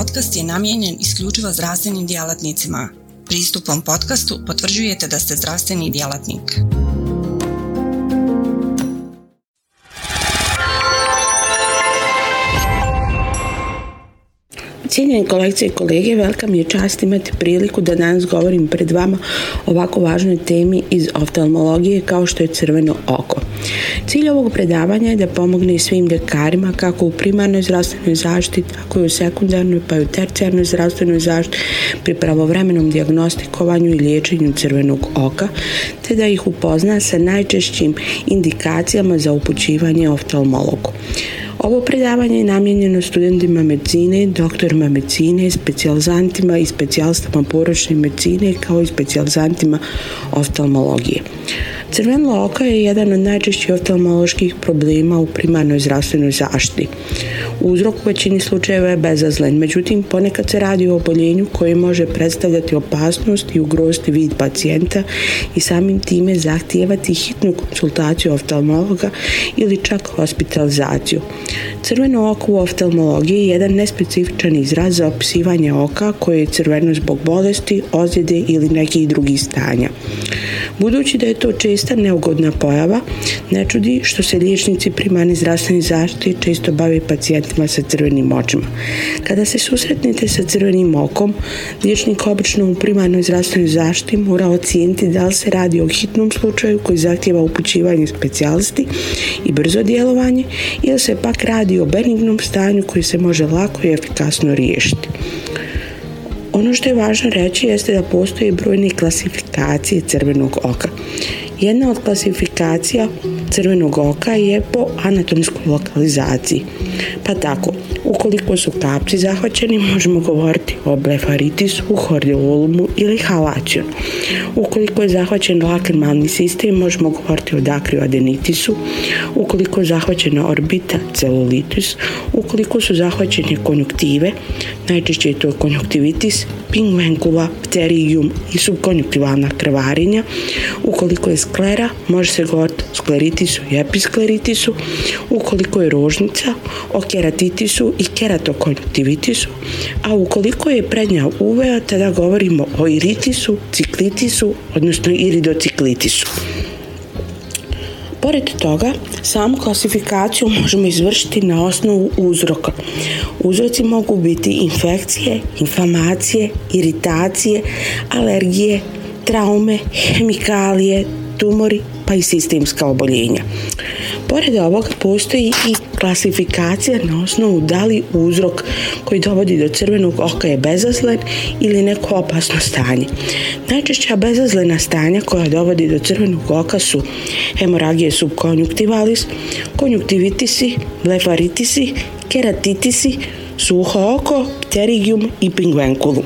podcast je namijenjen isključivo zdravstvenim djelatnicima. Pristupom podcastu potvrđujete da ste zdravstveni djelatnik. Cijenjeni kolekcije i kolege, velika mi je čast imati priliku da danas govorim pred vama ovako važnoj temi iz oftalmologije kao što je crveno oko. Cilj ovog predavanja je da pomogne svim ljekarima kako u primarnoj zdravstvenoj zaštiti, tako i u sekundarnoj pa i u tercijarnoj zdravstvenoj zaštiti pri pravovremenom dijagnostikovanju i liječenju crvenog oka, te da ih upozna sa najčešćim indikacijama za upućivanje oftalmologu. Ovo predavanje je namijenjeno studentima medicine, doktorima medicine, specijalizantima i specijalistima poročne medicine kao i specijalizantima oftalmologije. Crveno oko je jedan od najčešćih oftalmoloških problema u primarnoj zdravstvenoj zaštiti. Uzrok u većini slučajeva je bezazlen, međutim ponekad se radi o oboljenju koje može predstavljati opasnost i ugroziti vid pacijenta i samim time zahtijevati hitnu konsultaciju oftalmologa ili čak hospitalizaciju. Crveno oko u oftalmologiji je jedan nespecifičan izraz za opisivanje oka koje je crveno zbog bolesti, ozljede ili nekih drugih stanja. Budući da je to česta neugodna pojava, ne čudi što se liječnici primarne zdravstvene zaštite često bave pacijentima sa crvenim očima. Kada se susretnete sa crvenim okom, liječnik obično u primarnoj zdravstvenoj zaštiti mora ocijeniti da li se radi o hitnom slučaju koji zahtjeva upućivanje specijalisti i brzo djelovanje ili se pak radi o benignom stanju koji se može lako i efikasno riješiti. Ono što je važno reći jeste da postoje brojne klasifikacije crvenog oka. Jedna od klasifikacija crvenog oka je po anatomskoj lokalizaciji. Pa tako, ukoliko su kapci zahvaćeni, možemo govoriti o blefaritisu, hordeolumu ili halacijonu. Ukoliko je zahvaćen lakrmalni sistem, možemo govoriti o dakrioadenitisu. Ukoliko je zahvaćena orbita, celulitis. Ukoliko su zahvaćene konjuktive, najčešće je to konjuktivitis, pingvenkula, pterigium i subkonjuktivalna krvarenja. Ukoliko je sklera, može se govoriti o skleritisu i episkleritisu. Ukoliko je rožnica, o keratitisu i keratokonjuktivitisu. A ukoliko je prednja uvea, tada govorimo o iritisu, ciklitisu, odnosno iridociklitisu. Pored toga, samu klasifikaciju možemo izvršiti na osnovu uzroka. Uzroci mogu biti infekcije, inflamacije, iritacije, alergije, traume, hemikalije, tumori pa i sistemska oboljenja. Pored ovoga postoji i klasifikacija na osnovu da li uzrok koji dovodi do crvenog oka je bezazlen ili neko opasno stanje. Najčešća bezazlena stanja koja dovodi do crvenog oka su hemoragije subkonjuktivalis, konjuktivitisi, blefaritisi, keratitisi, suho oko, pterigium i pingvenkulum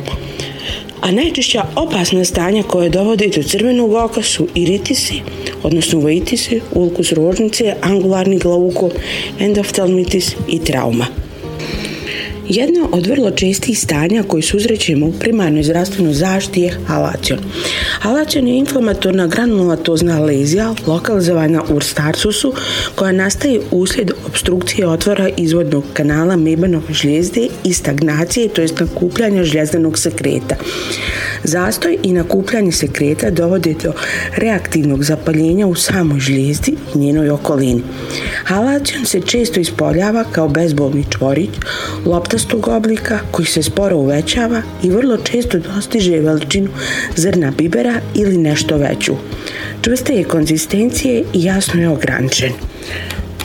a najčešća opasna stanja koje dovode do crvenog oka su iritisi, odnosno uvejtisi, ulkus rožnice, angularni glauko, endoftalmitis i trauma. Jedno od vrlo čestih stanja koji susrećemo u primarnoj zdravstvenoj zaštiti je halacion. Halacion je inflamatorna granulatozna lezija lokalizovana u starcusu koja nastaje uslijed obstrukcije otvora izvodnog kanala mebanove žlijezde i stagnacije, to jest nakupljanja žljezdanog sekreta. Zastoj i nakupljanje sekreta dovode do reaktivnog zapaljenja u samoj žlijezdi njenoj okolini. Halacion se često ispoljava kao bezbolni čvorić, loptastog oblika koji se sporo uvećava i vrlo često dostiže veličinu zrna bibera ili nešto veću. Čvrste je konzistencije i jasno je ograničen.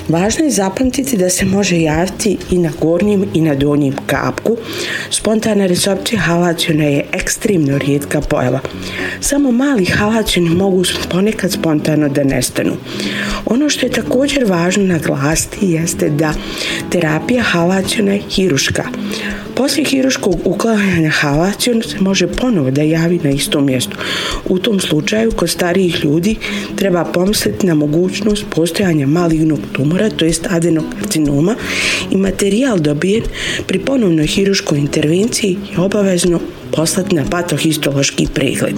Važno je zapamtiti da se može javiti i na gornjim i na donjim kapku. Spontana resorpcija halacijona je ekstremno rijetka pojava. Samo mali halacijoni mogu ponekad spontano da nestanu. Ono što je također važno naglasiti jeste da terapija halacijona je hiruška. Poslije hiruškog uklanjanja halacijona se može ponovo da javi na istom mjestu. U tom slučaju kod starijih ljudi treba pomisliti na mogućnost postojanja malignog tumora, to jest adenokarcinoma i materijal dobijen pri ponovnoj hiruškoj intervenciji je obavezno poslati na patohistološki pregled.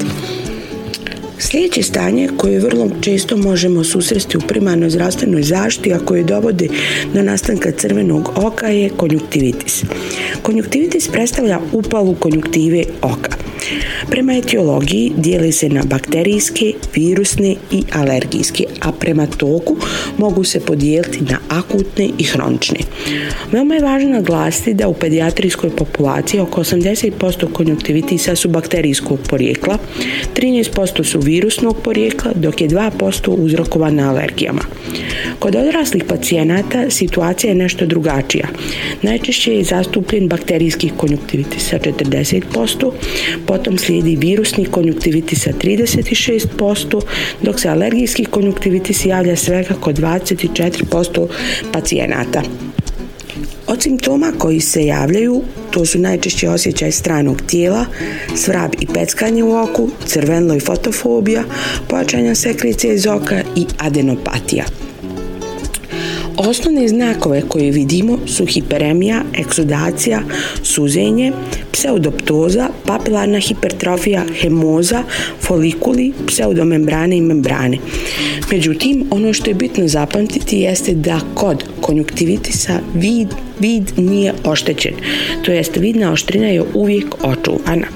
Sljedeće stanje koje vrlo često možemo susresti u primarnoj zdravstvenoj zaštiti, a koje dovode do nastanka crvenog oka je konjuktivitis. Konjuktivitis predstavlja upalu konjuktive oka. Prema etiologiji dijeli se na bakterijske, virusne i alergijske, a prema toku mogu se podijeliti na akutne i hronične. Veoma je važno naglasiti da u pedijatrijskoj populaciji oko 80% konjuktivitisa su bakterijskog porijekla, 13% su virusnog porijekla, dok je 2% uzrokovana alergijama. Kod odraslih pacijenata situacija je nešto drugačija. Najčešće je zastupljen bakterijski konjuktivitis sa 40%, potom slijedi virusni konjuktivitis sa 36%, dok se alergijski konjuktivitis javlja svega kod 24% pacijenata. Od simptoma koji se javljaju, to su najčešće osjećaj stranog tijela, svrab i peckanje u oku, crvenlo i fotofobija, pojačanja sekrecije iz oka i adenopatija. Osnovne znakove koje vidimo su hiperemija, eksudacija, suzenje, pseudoptoza, papilarna hipertrofija, hemoza, folikuli, pseudomembrane i membrane. Međutim, ono što je bitno zapamtiti jeste da kod konjuktivitisa vid, vid nije oštećen. To jest vidna oštrina je uvijek očuvana.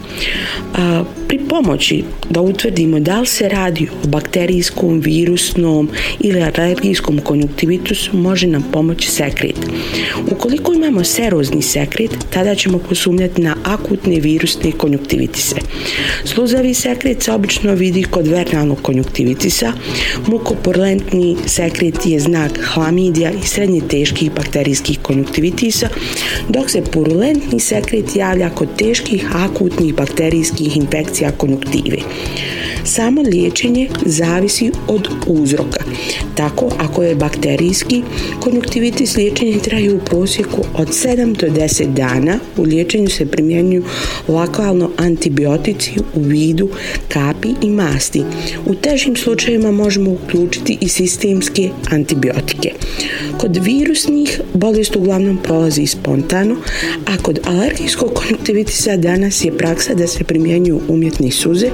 pri pomoći da utvrdimo da li se radi o bakterijskom, virusnom ili alergijskom konjuktivitusu može nam pomoći sekret. Ukoliko imamo serozni sekret, tada ćemo posumnjati na akutne virusne konjuktivitise. Sluzavi sekret se obično vidi kod vernalnog konjuktivitisa, mukoporlentni sekret je znak hlamidija i srednje teških bakterijskih konjuktivitisa, dok se purulentni sekret javlja kod teških akutnih bakterijskih infekcija konjuktive. Samo liječenje zavisi od uzroka. Tako, ako je bakterijski konjuktivitis, liječenje traju u prosjeku od 7 do 10 dana. U liječenju se primjenjuju lokalno antibiotici u vidu kapi i masti. U težim slučajevima možemo uključiti i sistemske antibiotike. Kod virusnih bolest uglavnom prolazi spontano, a kod alergijskog konjuktivitisa danas je praksa da se primjenjuju umjetne suze,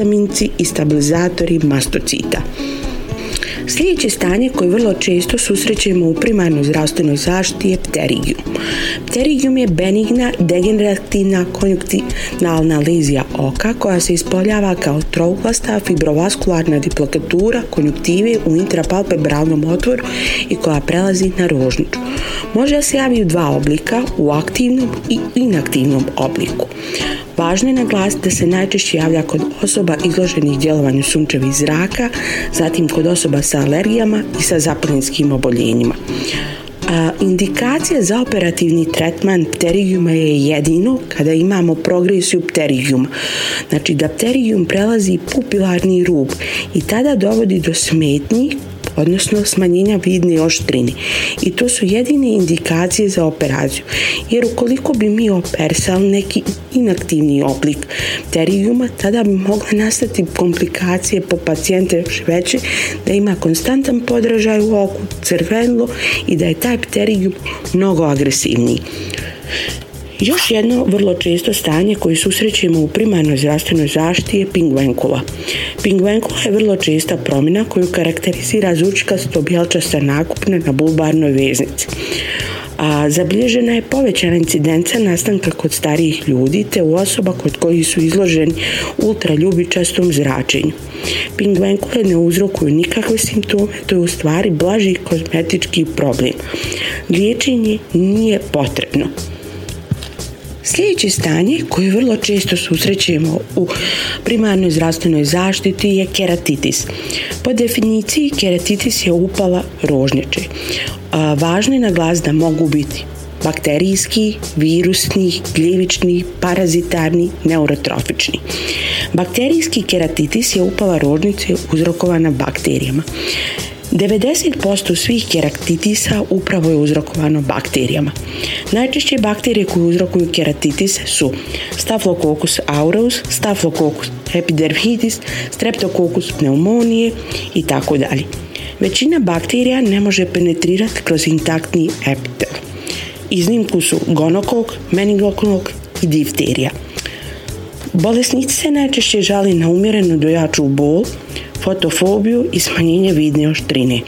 antihistaminci i stabilizatori mastocita. Sljedeće stanje koje vrlo često susrećemo u primarnoj zdravstvenoj zaštiti je pterigium. Pterigium je benigna degenerativna konjuktinalna lezija oka koja se ispoljava kao trouglasta fibrovaskularna diplokatura konjuktive u intrapalpebralnom otvoru i koja prelazi na rožnicu. Može se javi u dva oblika, u aktivnom i inaktivnom obliku. Važno je naglasiti da se najčešće javlja kod osoba izloženih djelovanju sunčevih zraka, zatim kod osoba sa alergijama i sa zapalinskim oboljenjima. Indikacija za operativni tretman pterigijuma je jedino kada imamo progresiju pterigijuma. Znači da pterigijum prelazi pupilarni rub i tada dovodi do smetnji odnosno smanjenja vidne oštrine. I to su jedine indikacije za operaciju. Jer ukoliko bi mi operisali neki inaktivni oblik pterigijuma, tada bi mogle nastati komplikacije po pacijente još veće, da ima konstantan podražaj u oku, crvenlo i da je taj pterigijum mnogo agresivniji. Još jedno vrlo često stanje koje susrećemo u primarnoj zdravstvenoj zaštiti je pingvenkula. Pingvenkula je vrlo česta promjena koju karakterizira zvučkasto bjelčasta nakupne na bulbarnoj veznici a zabilježena je povećana incidenca nastanka kod starijih ljudi te u osoba kod kojih su izloženi ultraljubičastom zračenju. Pingvenkule ne uzrokuju nikakve simptome, to je u stvari blaži kozmetički problem. Liječenje nije potrebno. Sljedeće stanje koje vrlo često susrećemo u primarnoj zdravstvenoj zaštiti je keratitis. Po definiciji keratitis je upala rožnjače. Važno je naglas da mogu biti bakterijski, virusni, gljivični, parazitarni, neurotrofični. Bakterijski keratitis je upala rožnice uzrokovana bakterijama. 90% svih keratitisa upravo je uzrokovano bakterijama. Najčešće bakterije koje uzrokuju keratitis su Staphylococcus aureus, Staphylococcus epidermidis, Streptococcus pneumonije i tako dalje. Većina bakterija ne može penetrirati kroz intaktni epitel. Iznimku su gonokok, meningokok i difterija. Bolesnici se najčešće žali na umjerenu dojaču bol, fotofobiju i smanjenje vidne oštrine.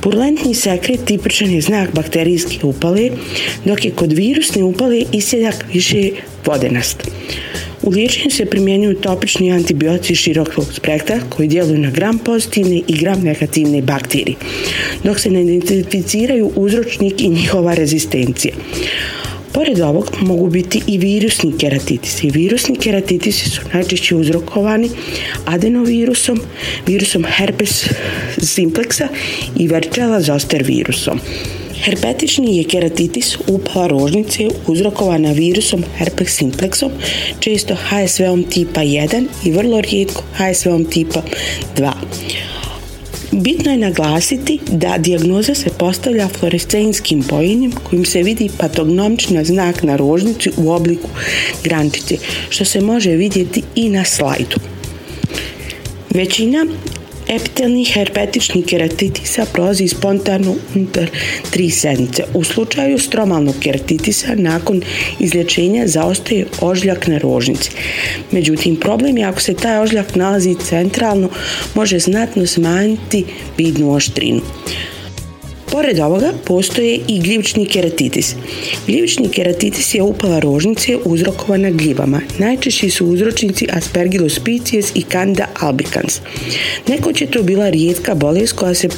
Purulentni sekret tipičan je znak bakterijske upale, dok je kod virusne upale isjedak više vodenast. U liječenju se primjenjuju topični antibiotici širokog spektra koji djeluju na gram pozitivne i gram negativne bakterije, dok se ne identificiraju uzročnik i njihova rezistencija. Pored ovog mogu biti i virusni keratitisi. Virusni keratitisi su najčešće uzrokovani adenovirusom, virusom herpes simplexa i varicella zoster virusom. Herpetični je keratitis upala rožnice uzrokovana virusom herpes simplexom, često HSV-om tipa 1 i vrlo rijetko HSV-om tipa 2. Bitno je naglasiti da dijagnoza se postavlja fluorescenskim bojenjem kojim se vidi patognomični znak na rožnici u obliku grančice, što se može vidjeti i na slajdu. Većina Epitelni herpetični keratitisa prolazi spontano unutar tri sedmice. U slučaju stromalnog keratitisa nakon izlječenja zaostaje ožljak na rožnici. Međutim, problem je ako se taj ožljak nalazi centralno, može znatno smanjiti vidnu oštrinu. Pored ovoga postoje i gljivični keratitis. Gljivični keratitis je upala rožnice uzrokovana gljivama. Najčešći su uzročnici Aspergillus species i Candida albicans. Nekoć je to bila rijetka bolest koja se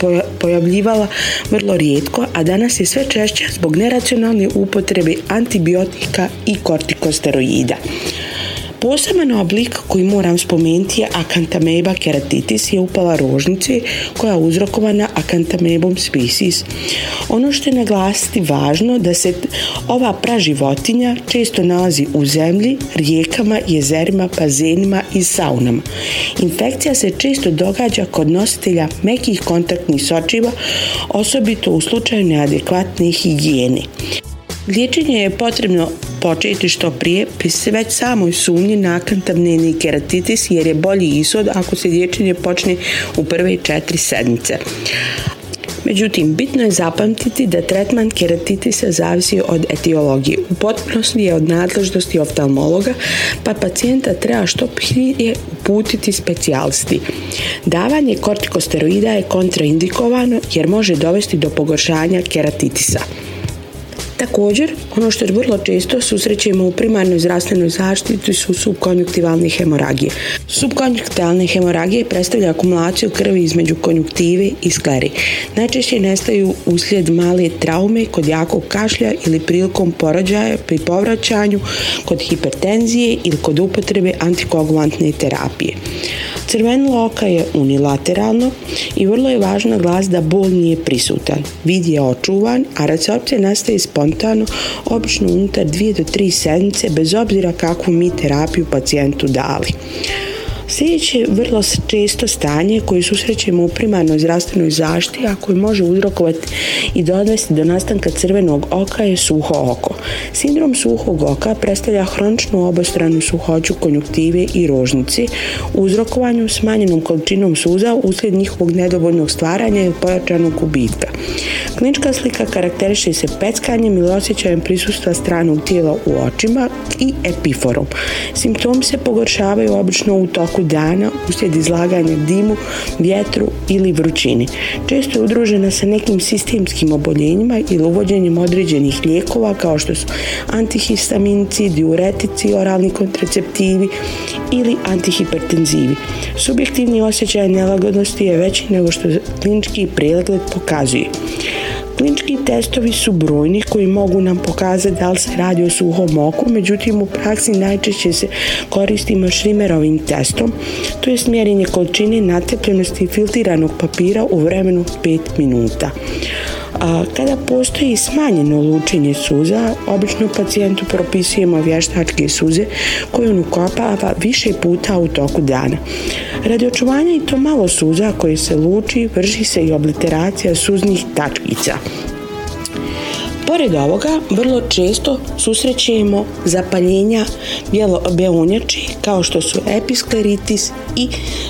pojavljivala vrlo rijetko, a danas je sve češća zbog neracionalne upotrebe antibiotika i kortikosteroida. Poseban oblik koji moram spomenuti je akantameba keratitis je upala rožnice koja je uzrokovana akantamebom species. Ono što je naglasiti važno da se ova praživotinja često nalazi u zemlji, rijekama, jezerima, bazenima i saunama. Infekcija se često događa kod nositelja mekih kontaktnih sočiva, osobito u slučaju neadekvatne higijene. Liječenje je potrebno početi što prije pri se već samoj sumnji na keratitis jer je bolji ishod ako se liječenje počne u prve četiri sedmice. Međutim, bitno je zapamtiti da tretman keratitisa zavisi od etiologije. U potpunosti je od nadležnosti oftalmologa, pa pacijenta treba što prije uputiti specijalisti. Davanje kortikosteroida je kontraindikovano jer može dovesti do pogoršanja keratitisa. Također, ono što je vrlo često susrećemo u primarnoj zdravstvenoj zaštiti su subkonjuktivalne hemoragije. Subkonjuktivalne hemoragije predstavlja akumulaciju krvi između konjuktive i skleri. Najčešće nestaju uslijed male traume kod jakog kašlja ili prilikom porođaja pri povraćanju, kod hipertenzije ili kod upotrebe antikoagulantne terapije. Crvenilo oka je unilateralno i vrlo je važno glas da bol nije prisutan. Vid je očuvan, a recepcija nastaje spontano, obično unutar 2 do 3 sedmice, bez obzira kakvu mi terapiju pacijentu dali. Sljedeće vrlo često stanje koje susrećemo u primarnoj zdravstvenoj zaštiti, a koje može uzrokovati i dovesti do nastanka crvenog oka je suho oko. Sindrom suhog oka predstavlja hroničnu obostranu suhoću konjuktive i rožnici, uzrokovanju smanjenom količinom suza uslijed njihovog nedovoljnog stvaranja ili pojačanog gubitka. Klinička slika karakteriše se peckanjem ili osjećajem prisustva stranog tijela u očima i epiforom. Simptomi se pogoršavaju obično u toku dana uslijed izlaganja dimu, vjetru ili vrućini. Često je udružena sa nekim sistemskim oboljenjima ili uvođenjem određenih lijekova kao što su antihistaminici, diuretici, oralni kontraceptivi ili antihipertenzivi. Subjektivni osjećaj nelagodnosti je veći nego što klinički pregled pokazuje. Klinički testovi su brojni koji mogu nam pokazati da li se radi o suhom oku, međutim u praksi najčešće se koristimo šrimerovim testom, to je mjerenje količine natepljenosti filtriranog papira u vremenu 5 minuta. Kada postoji smanjeno lučenje suza, obično pacijentu propisujemo vještačke suze koje on ukopava više puta u toku dana. Radi očuvanja i to malo suza koje se luči, vrši se i obliteracija suznih tačkica. Pored ovoga, vrlo često susrećemo zapaljenja bjelunjači kao što su episkleritis i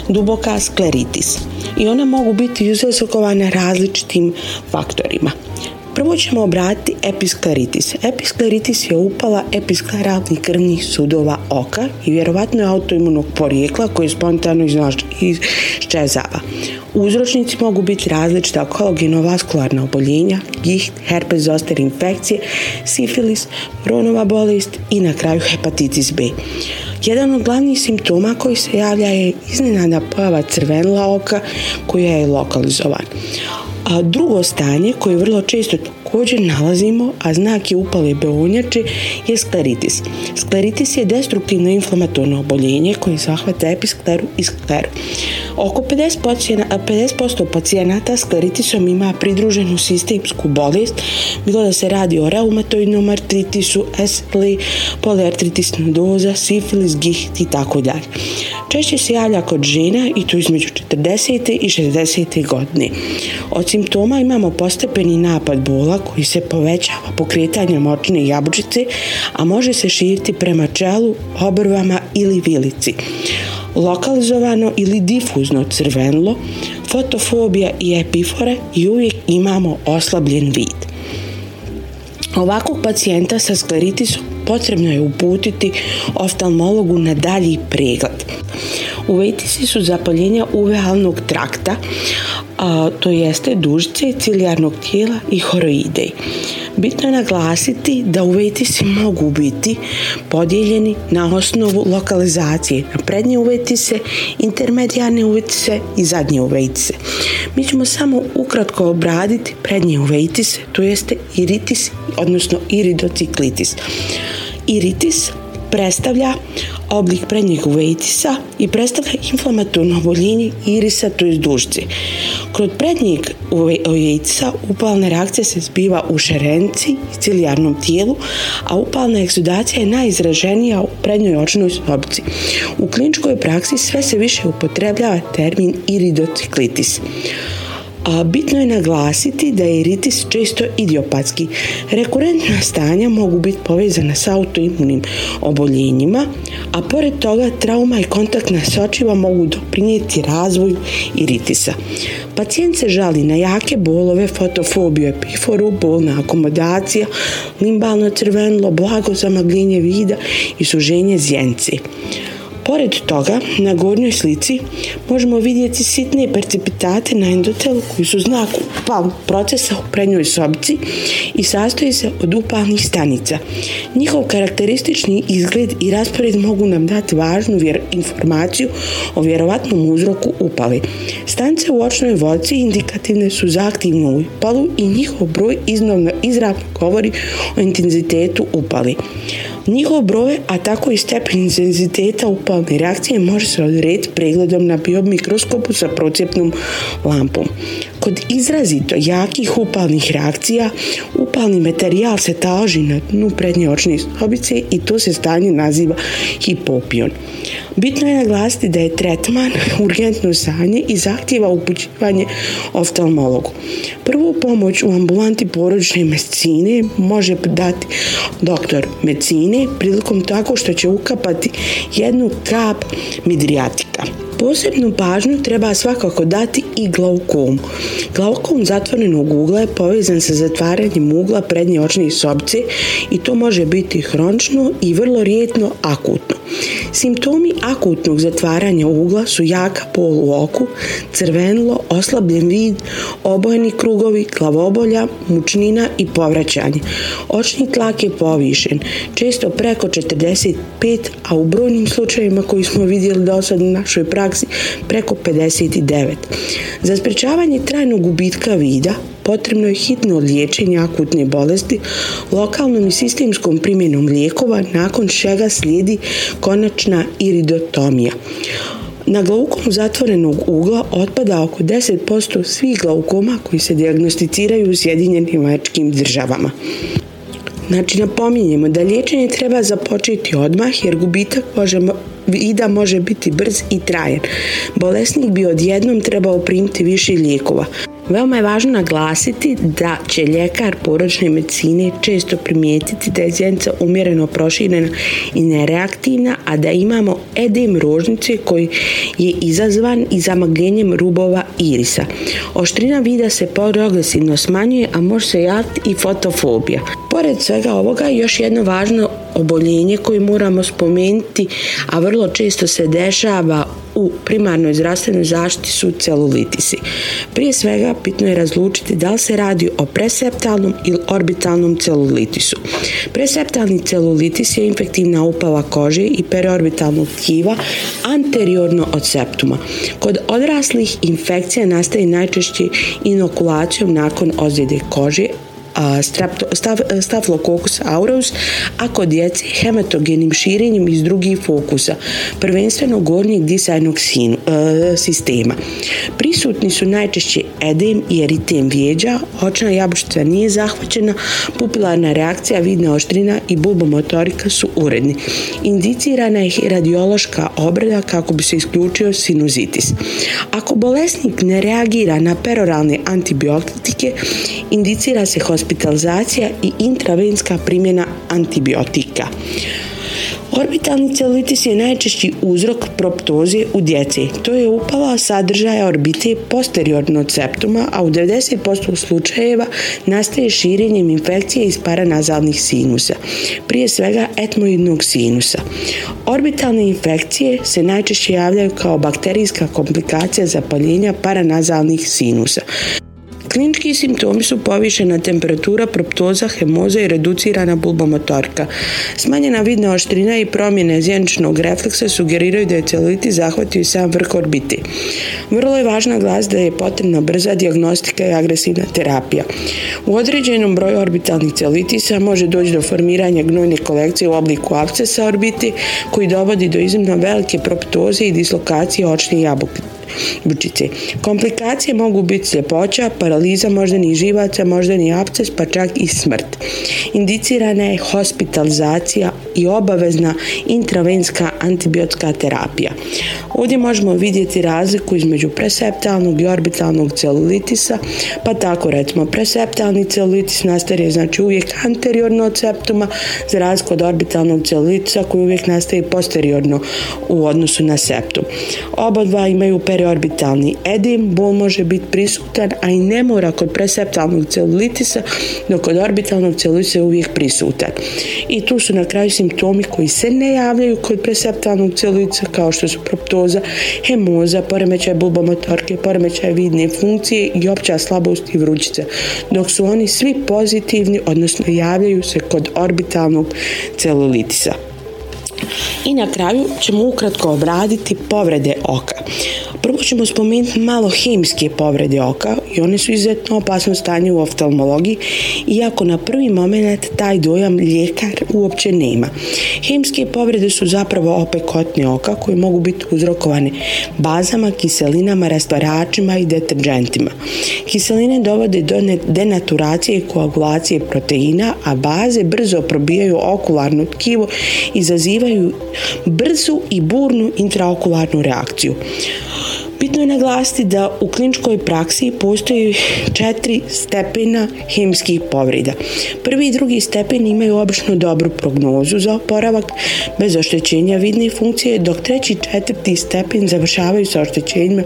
duboka skleritis. I one mogu biti uzrokovane različitim faktorima. Prvo ćemo obratiti episkleritis. Episkleritis je upala episkleralnih krvnih sudova oka i vjerovatno je autoimunog porijekla koji spontano iščezava. Uzročnici mogu biti različita kologenovaskularna oboljenja, giht, herpes zoster infekcije, sifilis, ronova bolest i na kraju hepatitis B. Jedan od glavnih simptoma koji se javlja je iznenada pojava crvenila oka koja je lokalizovan. A drugo stanje koje vrlo često također nalazimo, a znak je upale beonjače, je skleritis. Skleritis je destruktivno inflamatorno oboljenje koje zahvata episkleru i skleru. Oko 50%, 50 pacijenata skleritisom ima pridruženu sistemsku bolest, bilo da se radi o reumatoidnom artritisu, SLI, poliartritis nodoza, sifilis, giht i tako dalje. Češće se javlja kod žena i to između 40. i 60. godine. Od simptoma imamo postepeni napad bola koji se povećava pokretanjem očne jabučice, a može se širiti prema čelu, obrvama ili vilici. Lokalizovano ili difuzno crvenlo, fotofobija i epifore i uvijek imamo oslabljen vid. Ovakvog pacijenta sa skleritisom potrebno je uputiti oftalmologu na dalji pregled. Uvejtisi su zapaljenja uvealnog trakta, a, to jeste dužice cilijarnog tijela i horoidej. Bitno je naglasiti da uvejtisi mogu biti podijeljeni na osnovu lokalizacije na prednje uvejtise, intermedijarne uvejtise i zadnje uvejtise. Mi ćemo samo ukratko obraditi prednje uvejtise, to jeste iritis, odnosno iridociklitis. Iritis predstavlja oblik prednjeg uvejtisa i predstavlja inflamatorno oboljenje irisa, to je dužce. Kod prednjeg uvejtisa upalna reakcija se zbiva u šerenci i cilijarnom tijelu, a upalna eksudacija je najizraženija u prednjoj očnoj sobici. U kliničkoj praksi sve se više upotrebljava termin iridociklitis. A bitno je naglasiti da je iritis često idiopatski. Rekurentna stanja mogu biti povezana s autoimunim oboljenjima, a pored toga trauma i kontaktna sočiva mogu doprinijeti razvoju iritisa. Pacijent se žali na jake bolove, fotofobiju, epiforu, bolna akomodacija, limbalno crvenilo, blago zamagljenje vida i suženje zjence. Pored toga, na gornjoj slici možemo vidjeti sitne percipitate na endotelu koji su znak upalnog procesa u prednjoj sobici i sastoji se od upalnih stanica. Njihov karakteristični izgled i raspored mogu nam dati važnu informaciju o vjerovatnom uzroku upale. Stanice u očnoj voci indikativne su za aktivnu upalu i njihov broj iznovno izravno govori o intenzitetu upali. Njihov broj, a tako i stepen intenziteta запалной реакции може се одурити пригладом на біомікроскопу за протипним лампом. Kod izrazito jakih upalnih reakcija upalni materijal se taloži na dnu prednje očne sobice i to se stanje naziva hipopion. Bitno je naglasiti da je tretman urgentno stanje i zahtjeva upućivanje oftalmologu. Prvu pomoć u ambulanti porodične medicine može dati doktor medicine prilikom tako što će ukapati jednu kap midrijatika. Posebnu pažnju treba svakako dati i glaukom. Glaukom zatvorenog ugla je povezan sa zatvaranjem ugla prednje očne sobice i to može biti hronično i vrlo rijetno akutno. Simptomi akutnog zatvaranja ugla su jaka pol u oku, crvenilo, oslabljen vid, obojeni krugovi, glavobolja, mučnina i povraćanje. Očni tlak je povišen, često preko 45, a u brojnim slučajevima koji smo vidjeli do sad u našoj praksi preko 59. Za sprečavanje trajnog gubitka vida potrebno je hitno liječenje akutne bolesti lokalnom i sistemskom primjenom lijekova nakon čega slijedi konačna iridotomija. Na glaukom zatvorenog ugla otpada oko 10% svih glaukoma koji se dijagnosticiraju u Sjedinjenim američkim državama. Znači napominjemo da liječenje treba započeti odmah jer gubitak može vida može biti brz i trajan. Bolesnik bi odjednom trebao primiti više lijekova. Veoma je važno naglasiti da će ljekar poročne medicine često primijetiti da je zjenica umjereno proširena i nereaktivna, a da imamo edem rožnice koji je izazvan i zamagljenjem rubova irisa. Oštrina vida se progresivno smanjuje, a može se javiti i fotofobija. Pored svega ovoga, još jedno važno oboljenje koje moramo spomenuti, a vrlo često se dešava u primarnoj zdravstvenoj zaštiti su celulitisi. Prije svega bitno je razlučiti da li se radi o preseptalnom ili orbitalnom celulitisu. Preseptalni celulitis je infektivna upala kože i periorbitalnog tkiva anteriorno od septuma. Kod odraslih infekcija nastaje najčešće inokulacijom nakon ozljede kože, Staphylococcus aureus, a kod djece hematogenim širenjem iz drugih fokusa, prvenstveno gornjeg disajnog e, sistema. Prisutni su najčešće edem i eritem vijeđa, očna jabučica nije zahvaćena, pupilarna reakcija, vidna oštrina i bulbomotorika su uredni. Indicirana je radiološka obrada kako bi se isključio sinuzitis. Ako bolesnik ne reagira na peroralne antibiotike, indicira se hospitalizacija i intravenska primjena antibiotika. Orbitalni celulitis je najčešći uzrok proptoze u djece. To je upala sadržaja orbite posteriorno od septuma, a u 90% slučajeva nastaje širenjem infekcije iz paranazalnih sinusa, prije svega etmoidnog sinusa. Orbitalne infekcije se najčešće javljaju kao bakterijska komplikacija zapaljenja paranazalnih sinusa. Klinički simptomi su povišena temperatura, proptoza, hemoza i reducirana bulbomotorka. Smanjena vidna oštrina i promjene zjeničnog refleksa sugeriraju da je celulitis zahvatio i sam vrh orbiti. Vrlo je važna glas da je potrebna brza dijagnostika i agresivna terapija. U određenom broju orbitalnih celulitisa može doći do formiranja gnojne kolekcije u obliku abscesa orbiti koji dovodi do iznimno velike proptoze i dislokacije očne jabuke bučice. Komplikacije mogu biti sljepoća, paraliza moždanih živaca, moždani absces, pa čak i smrt. Indicirana je hospitalizacija i obavezna intravenska antibiotska terapija. Ovdje možemo vidjeti razliku između preseptalnog i orbitalnog celulitisa, pa tako recimo preseptalni celulitis nastaje znači uvijek anteriorno od septuma, za razliku od orbitalnog celulitisa koji uvijek nastaje posteriorno u odnosu na septum. Oba dva imaju periorbitalni edim, bol može biti prisutan, a i ne mora kod preseptalnog celulitisa, dok kod orbitalnog celulitisa je uvijek prisutan. I tu su na kraju simptomi koji se ne javljaju kod preseptalnog celulitisa kao što su proptoza, hemoza, poremećaj bulbomotorke, poremećaj vidne funkcije i opća slabost i vrućica, dok su oni svi pozitivni, odnosno javljaju se kod orbitalnog celulitisa. I na kraju ćemo ukratko obraditi povrede oka. Prvo ćemo spomenuti malo hemijske povrede oka i one su izuzetno opasno stanje u oftalmologiji, iako na prvi moment taj dojam lijekar uopće nema. Hemijske povrede su zapravo opekotne oka koje mogu biti uzrokovane bazama, kiselinama, rastvaračima i deterđentima. Kiseline dovode do denaturacije i koagulacije proteina, a baze brzo probijaju okularno tkivo i izazivaju brzu i burnu intraokularnu reakciju. Bitno je naglasiti da u kliničkoj praksi postoji četiri stepena hemijskih povreda. Prvi i drugi stepen imaju obično dobru prognozu za oporavak bez oštećenja vidne funkcije, dok treći i četvrti stepen završavaju sa oštećenjima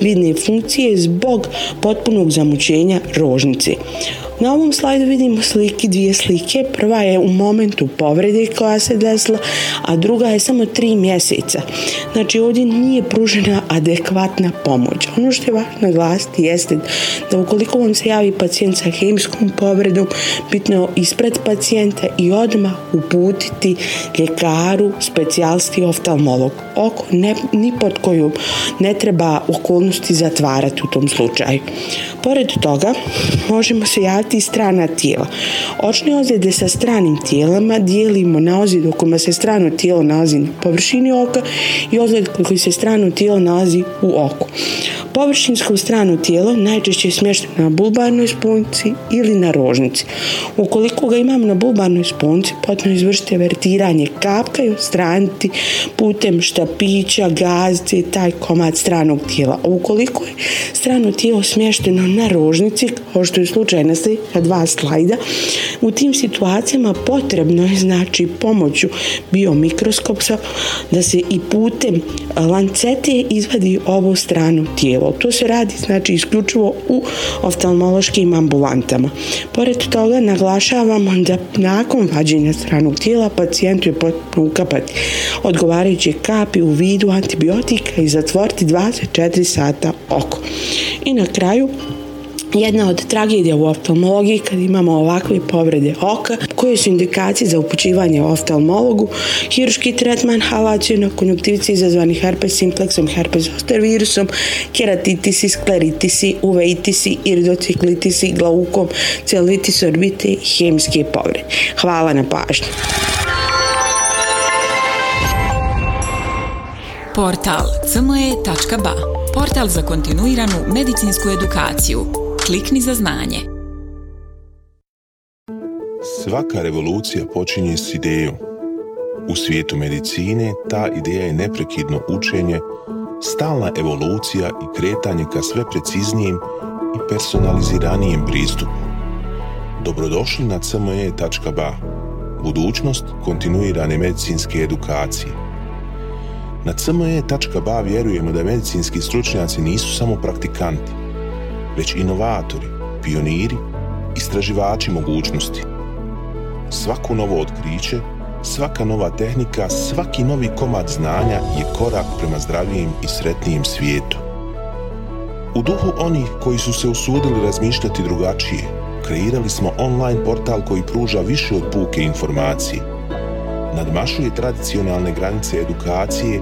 vidne funkcije zbog potpunog zamućenja rožnice. Na ovom slajdu vidimo slike, dvije slike. Prva je u momentu povrede koja se desila, a druga je samo tri mjeseca. Znači ovdje nije pružena adekvatna pomoć. Ono što je važno naglasiti jeste da ukoliko vam se javi pacijent sa hemijskom povredom, bitno ispred pacijenta i odmah uputiti ljekaru, specijalsti oftalmolog. Oko ne, ni pod koju ne treba okolnosti zatvarati u tom slučaju. Pored toga, možemo se javiti i strana tijela. Očne ozljede sa stranim tijelama dijelimo na ozljedu kojima se strano tijelo nalazi na površini oka i ozljed koji se strano tijelo nalazi u oku. Površinsko stranu tijelo najčešće je smješteno na bulbarnoj sponci ili na rožnici. Ukoliko ga imamo na bulbarnoj sponci, potrebno izvršiti vertiranje kapka i ostraniti putem štapića, gazce i taj komad stranog tijela. ukoliko je strano tijelo smješteno na rožnici, kao što je slučaj na dva slajda, u tim situacijama potrebno je znači pomoću biomikroskopsa da se i putem lancete izvadi ovo strano tijelo. To se radi znači isključivo u oftalmološkim ambulantama. Pored toga naglašavamo da nakon vađenja stranog tijela pacijentu je potrebno ukapati odgovarajuće kapi u vidu antibiotika i zatvoriti 24 sata oko. I na kraju jedna od tragedija u oftalmologiji kad imamo ovakve povrede oka koje su indikacije za upućivanje oftalmologu, hiruški tretman halacijona konjuktivici izazvani herpes simplexom, herpes zoster virusom, keratitisi, skleritisi, uveitisi, iridociklitisi, glaukom, celitis orbite i povrede. Hvala na pažnju. Portal cme.ba Portal za kontinuiranu medicinsku edukaciju Klikni za znanje. Svaka revolucija počinje s idejom. U svijetu medicine ta ideja je neprekidno učenje, stalna evolucija i kretanje ka sve preciznijem i personaliziranijem pristupu. Dobrodošli na cme.ba, budućnost kontinuirane medicinske edukacije. Na cme.ba vjerujemo da medicinski stručnjaci nisu samo praktikanti, već inovatori, pioniri, istraživači mogućnosti. Svako novo otkriće, svaka nova tehnika, svaki novi komad znanja je korak prema zdravijem i sretnijem svijetu. U duhu onih koji su se usudili razmišljati drugačije, kreirali smo online portal koji pruža više od puke informacije. Nadmašuje tradicionalne granice edukacije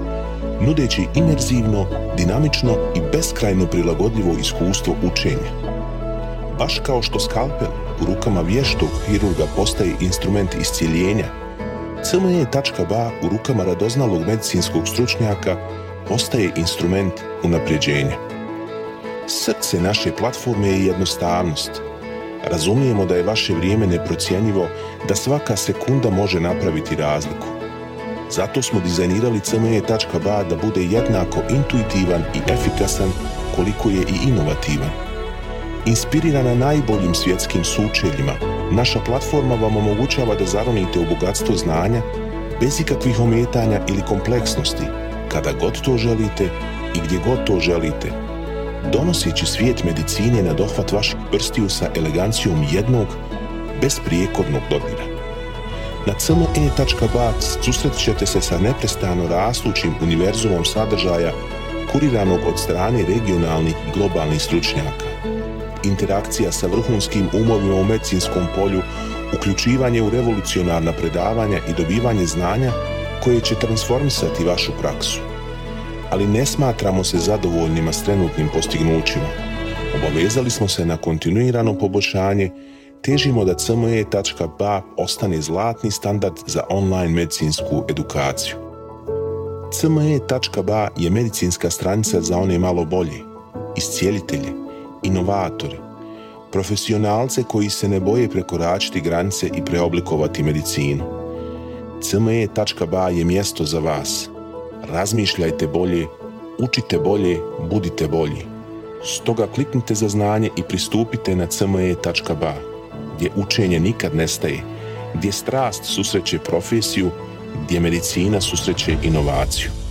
nudeći imerzivno, dinamično i beskrajno prilagodljivo iskustvo učenja. Baš kao što skalpel u rukama vještog hirurga postaje instrument iscijeljenja, CME.ba u rukama radoznalog medicinskog stručnjaka postaje instrument unapređenja. Srce naše platforme je jednostavnost. Razumijemo da je vaše vrijeme neprocjenjivo, da svaka sekunda može napraviti razliku. Zato smo dizajnirali cme.ba da bude jednako intuitivan i efikasan koliko je i inovativan. Inspirirana najboljim svjetskim sučeljima, naša platforma vam omogućava da zaronite u bogatstvo znanja bez ikakvih ometanja ili kompleksnosti, kada god to želite i gdje god to želite, donoseći svijet medicine na dohvat vaših prstiju sa elegancijom jednog, besprijekornog dodira. Na cme.ba susret ćete se sa neprestano rastućim univerzumom sadržaja kuriranog od strane regionalnih i globalnih stručnjaka. Interakcija sa vrhunskim umovima u medicinskom polju, uključivanje u revolucionarna predavanja i dobivanje znanja koje će transformisati vašu praksu. Ali ne smatramo se zadovoljnima s trenutnim postignućima. Obavezali smo se na kontinuirano poboljšanje težimo da cme.ba ostane zlatni standard za online medicinsku edukaciju. cme.ba je medicinska stranica za one malo bolje, iscijelitelje, inovatore, profesionalce koji se ne boje prekoračiti granice i preoblikovati medicinu. cme.ba je mjesto za vas. Razmišljajte bolje, učite bolje, budite bolji. Stoga kliknite za znanje i pristupite na cme.ba gdje učenje nikad nestaje, gdje strast susreće profesiju, gdje medicina susreće inovaciju.